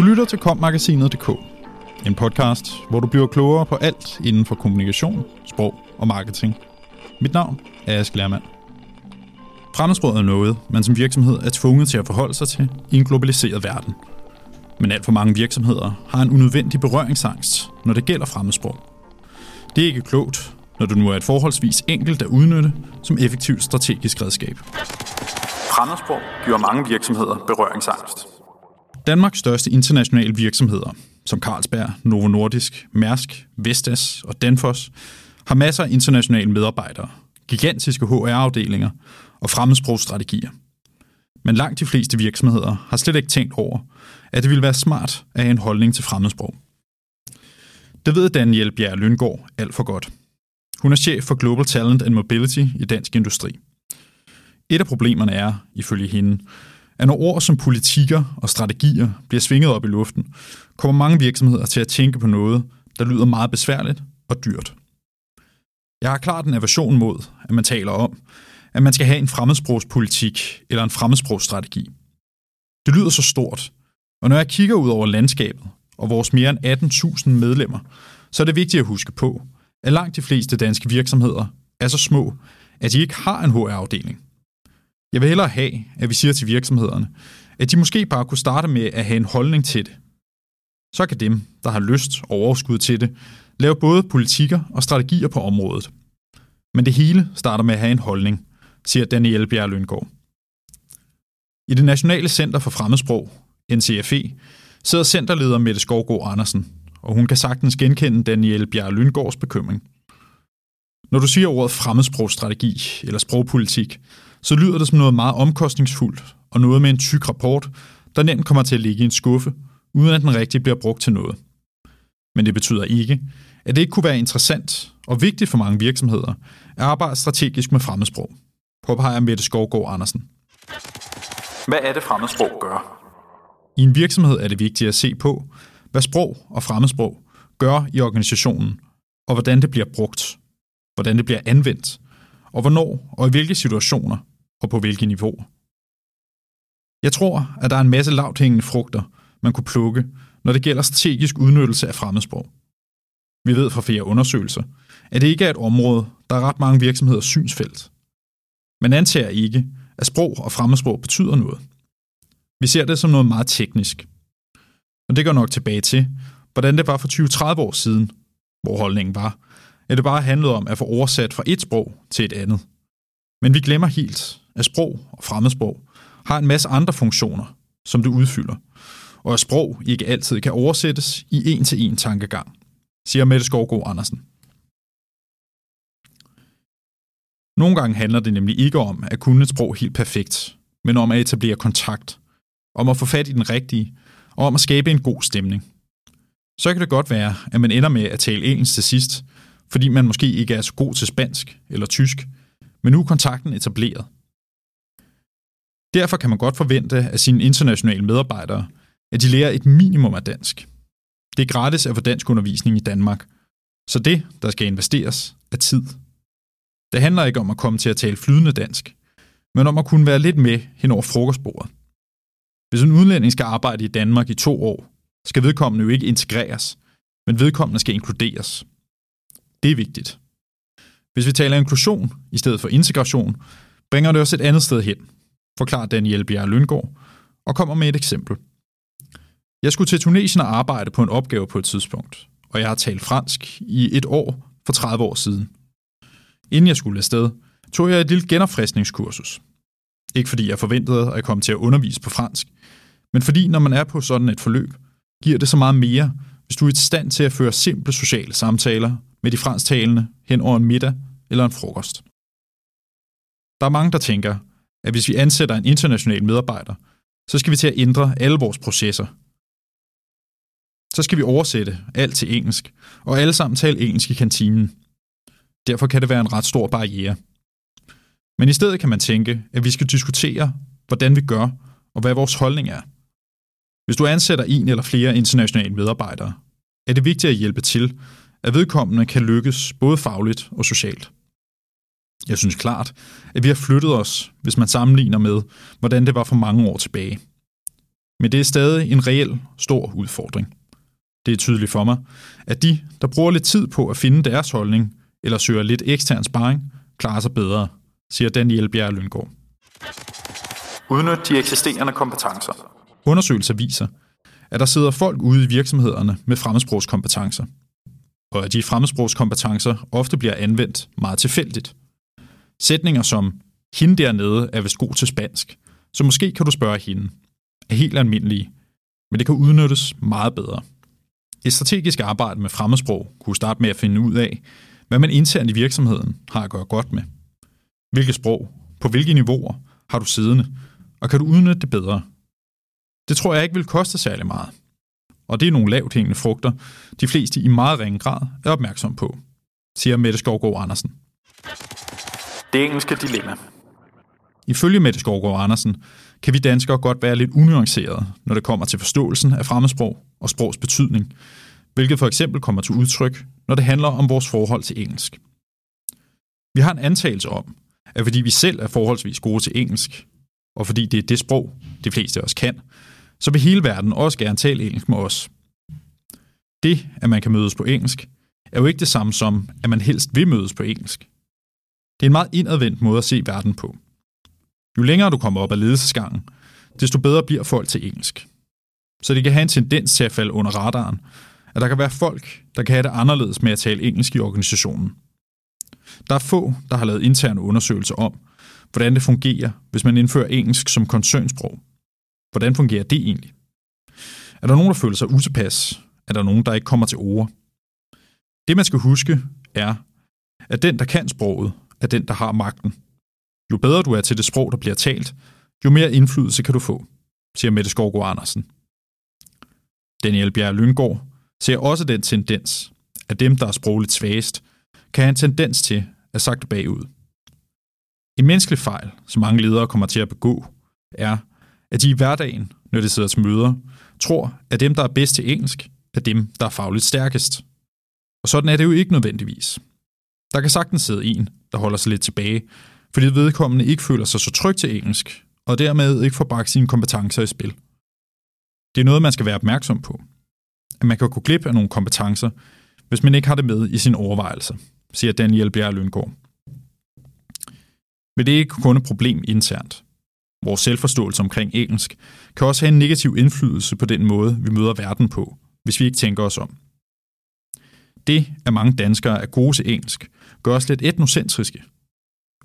Du lytter til kommagasinet.dk, en podcast, hvor du bliver klogere på alt inden for kommunikation, sprog og marketing. Mit navn er Ask Lermand. Fremmedsproget er noget, man som virksomhed er tvunget til at forholde sig til i en globaliseret verden. Men alt for mange virksomheder har en unødvendig berøringsangst, når det gælder fremmedsprog. Det er ikke klogt, når du nu er et forholdsvis enkelt at udnytte som effektivt strategisk redskab. Fremmedsprog giver mange virksomheder berøringsangst. Danmarks største internationale virksomheder, som Carlsberg, Novo Nordisk, Mærsk, Vestas og Danfoss, har masser af internationale medarbejdere, gigantiske HR-afdelinger og fremmedsprogsstrategier. Men langt de fleste virksomheder har slet ikke tænkt over, at det ville være smart at have en holdning til fremmedsprog. Det ved Daniel Bjerre Lyngård alt for godt. Hun er chef for Global Talent and Mobility i Dansk Industri. Et af problemerne er, ifølge hende, at når ord som politikker og strategier bliver svinget op i luften, kommer mange virksomheder til at tænke på noget, der lyder meget besværligt og dyrt. Jeg har klart en aversion mod, at man taler om, at man skal have en fremmedsprogspolitik eller en fremmedsprogsstrategi. Det lyder så stort, og når jeg kigger ud over landskabet og vores mere end 18.000 medlemmer, så er det vigtigt at huske på, at langt de fleste danske virksomheder er så små, at de ikke har en HR-afdeling. Jeg vil hellere have, at vi siger til virksomhederne, at de måske bare kunne starte med at have en holdning til det. Så kan dem, der har lyst og overskud til det, lave både politikker og strategier på området. Men det hele starter med at have en holdning, siger Daniel Bjerg Løngård. I det Nationale Center for Fremmedsprog, NCFE, sidder centerleder Mette Skovgaard Andersen, og hun kan sagtens genkende Daniel Bjerg Lyngårds bekymring. Når du siger ordet fremmedsprogstrategi eller sprogpolitik, så lyder det som noget meget omkostningsfuldt og noget med en tyk rapport, der nemt kommer til at ligge i en skuffe, uden at den rigtig bliver brugt til noget. Men det betyder ikke, at det ikke kunne være interessant og vigtigt for mange virksomheder at arbejde strategisk med fremmedsprog, påpeger Mette Skovgaard Andersen. Hvad er det fremmedsprog gør? I en virksomhed er det vigtigt at se på, hvad sprog og fremmedsprog gør i organisationen, og hvordan det bliver brugt, hvordan det bliver anvendt, og hvornår og i hvilke situationer og på hvilke niveauer. Jeg tror, at der er en masse lavt hængende frugter, man kunne plukke, når det gælder strategisk udnyttelse af fremmedsprog. Vi ved fra flere undersøgelser, at det ikke er et område, der er ret mange virksomheder synsfelt. Man antager ikke, at sprog og fremmedsprog betyder noget. Vi ser det som noget meget teknisk. Og det går nok tilbage til, hvordan det var for 20-30 år siden, hvor holdningen var, at det bare handlede om at få oversat fra et sprog til et andet. Men vi glemmer helt, at sprog og fremmedsprog har en masse andre funktioner, som det udfylder, og at sprog ikke altid kan oversættes i en-til-en tankegang, siger Mette Skovgaard Andersen. Nogle gange handler det nemlig ikke om at kunne et sprog helt perfekt, men om at etablere kontakt, om at få fat i den rigtige, og om at skabe en god stemning. Så kan det godt være, at man ender med at tale engelsk til sidst, fordi man måske ikke er så god til spansk eller tysk, men nu er kontakten etableret. Derfor kan man godt forvente af sine internationale medarbejdere, at de lærer et minimum af dansk. Det er gratis at få dansk undervisning i Danmark, så det, der skal investeres, er tid. Det handler ikke om at komme til at tale flydende dansk, men om at kunne være lidt med hen over frokostbordet. Hvis en udlænding skal arbejde i Danmark i to år, skal vedkommende jo ikke integreres, men vedkommende skal inkluderes. Det er vigtigt. Hvis vi taler inklusion i stedet for integration, bringer det os et andet sted hen, forklarer Daniel Bjerre Lyngård, og kommer med et eksempel. Jeg skulle til Tunesien og arbejde på en opgave på et tidspunkt, og jeg har talt fransk i et år for 30 år siden. Inden jeg skulle afsted, tog jeg et lille genopfriskningskursus. Ikke fordi jeg forventede, at komme til at undervise på fransk, men fordi når man er på sådan et forløb, giver det så meget mere, hvis du er i stand til at føre simple sociale samtaler med de fransktalende hen over en middag eller en frokost. Der er mange, der tænker, at hvis vi ansætter en international medarbejder, så skal vi til at ændre alle vores processer. Så skal vi oversætte alt til engelsk, og alle sammen tale engelsk i kantinen. Derfor kan det være en ret stor barriere. Men i stedet kan man tænke, at vi skal diskutere, hvordan vi gør, og hvad vores holdning er. Hvis du ansætter en eller flere internationale medarbejdere, er det vigtigt at hjælpe til, at vedkommende kan lykkes både fagligt og socialt. Jeg synes klart, at vi har flyttet os, hvis man sammenligner med, hvordan det var for mange år tilbage. Men det er stadig en reel stor udfordring. Det er tydeligt for mig, at de, der bruger lidt tid på at finde deres holdning, eller søger lidt ekstern sparring, klarer sig bedre, siger Daniel Bjerg Lyngård. Udnyt de eksisterende kompetencer. Undersøgelser viser, at der sidder folk ude i virksomhederne med fremmedsprogskompetencer, og at de fremmedsprogskompetencer ofte bliver anvendt meget tilfældigt. Sætninger som, hende dernede er vist god til spansk, så måske kan du spørge hende, er helt almindelige, men det kan udnyttes meget bedre. Et strategisk arbejde med fremmedsprog kunne starte med at finde ud af, hvad man internt i virksomheden har at gøre godt med. Hvilke sprog, på hvilke niveauer har du siddende, og kan du udnytte det bedre? Det tror jeg ikke vil koste særlig meget. Og det er nogle lavt hængende frugter, de fleste i meget ringe grad er opmærksom på, siger Mette Skovgaard Andersen. Det engelske dilemma. Ifølge Mette Skovgaard Andersen kan vi danskere godt være lidt unuancerede, når det kommer til forståelsen af fremmedsprog og sprogs betydning, hvilket for eksempel kommer til udtryk, når det handler om vores forhold til engelsk. Vi har en antagelse om, at fordi vi selv er forholdsvis gode til engelsk, og fordi det er det sprog, de fleste af os kan, så vil hele verden også gerne tale engelsk med os. Det, at man kan mødes på engelsk, er jo ikke det samme som, at man helst vil mødes på engelsk. Det er en meget indadvendt måde at se verden på. Jo længere du kommer op ad ledelsesgangen, desto bedre bliver folk til engelsk. Så det kan have en tendens til at falde under radaren, at der kan være folk, der kan have det anderledes med at tale engelsk i organisationen. Der er få, der har lavet interne undersøgelser om, hvordan det fungerer, hvis man indfører engelsk som koncernsprog. Hvordan fungerer det egentlig? Er der nogen, der føler sig utilpas? Er der nogen, der ikke kommer til ord? Det, man skal huske, er, at den, der kan sproget, er den, der har magten. Jo bedre du er til det sprog, der bliver talt, jo mere indflydelse kan du få, siger Mette Skovgaard Andersen. Daniel Bjerg Lyngård ser også den tendens, at dem, der er sprogligt svagest, kan have en tendens til at sagte bagud. En menneskelig fejl, som mange ledere kommer til at begå, er, at de i hverdagen, når de sidder til møder, tror, at dem, der er bedst til engelsk, er dem, der er fagligt stærkest. Og sådan er det jo ikke nødvendigvis. Der kan sagtens sidde en, der holder sig lidt tilbage, fordi vedkommende ikke føler sig så tryg til engelsk, og dermed ikke får bragt sine kompetencer i spil. Det er noget, man skal være opmærksom på. At man kan gå glip af nogle kompetencer, hvis man ikke har det med i sin overvejelse, siger Daniel Bjerre Lyngård. Men det er ikke kun et problem internt. Vores selvforståelse omkring engelsk kan også have en negativ indflydelse på den måde, vi møder verden på, hvis vi ikke tænker os om. Det, at mange danskere er gode til engelsk, gør os lidt etnocentriske.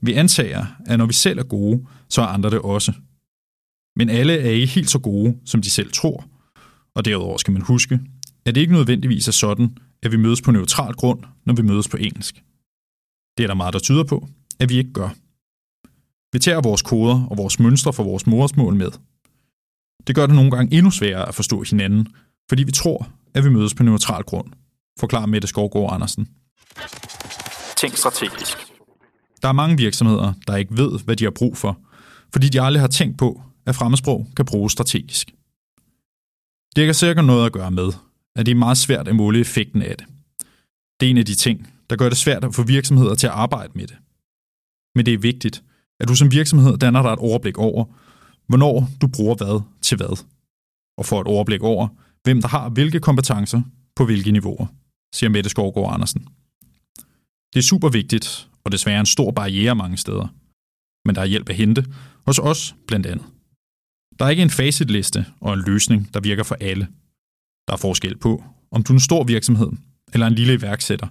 Vi antager, at når vi selv er gode, så er andre det også. Men alle er ikke helt så gode, som de selv tror. Og derudover skal man huske, at det ikke nødvendigvis er sådan, at vi mødes på neutral grund, når vi mødes på engelsk. Det er der meget, der tyder på, at vi ikke gør. Vi tager vores koder og vores mønstre for vores modersmål med. Det gør det nogle gange endnu sværere at forstå hinanden, fordi vi tror, at vi mødes på neutral grund, forklarer Mette Skovgaard Andersen. Tænk strategisk. Der er mange virksomheder, der ikke ved, hvad de har brug for, fordi de aldrig har tænkt på, at fremmedsprog kan bruges strategisk. Det kan sikkert noget at gøre med, at det er meget svært at måle effekten af det. Det er en af de ting, der gør det svært at få virksomheder til at arbejde med det. Men det er vigtigt, at du som virksomhed danner dig et overblik over, hvornår du bruger hvad til hvad, og får et overblik over, hvem der har hvilke kompetencer på hvilke niveauer, siger Mette Skovgaard Andersen. Det er super vigtigt, og desværre en stor barriere mange steder. Men der er hjælp at hente, hos os blandt andet. Der er ikke en facitliste og en løsning, der virker for alle. Der er forskel på, om du er en stor virksomhed eller en lille iværksætter,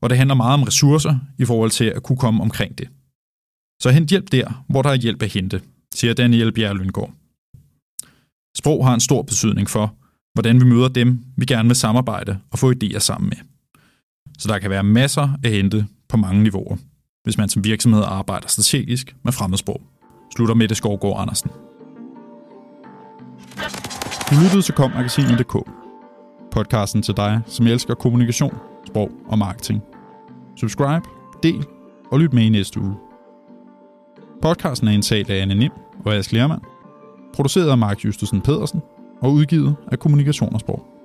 og det handler meget om ressourcer i forhold til at kunne komme omkring det. Så hent hjælp der, hvor der er hjælp at hente, siger Daniel Bjerre Lyngård. Sprog har en stor betydning for, hvordan vi møder dem, vi gerne vil samarbejde og få idéer sammen med. Så der kan være masser at hente på mange niveauer, hvis man som virksomhed arbejder strategisk med fremmedsprog. Slutter Mette Skovgaard Andersen. Du lyttede til kommagasinet.dk. Podcasten til dig, som elsker kommunikation, sprog og marketing. Subscribe, del og lyt med i næste uge. Podcasten er indtalt af Anne Nim og Ask Lermand, produceret af Mark Justusen Pedersen og udgivet af Kommunikation og Sprog.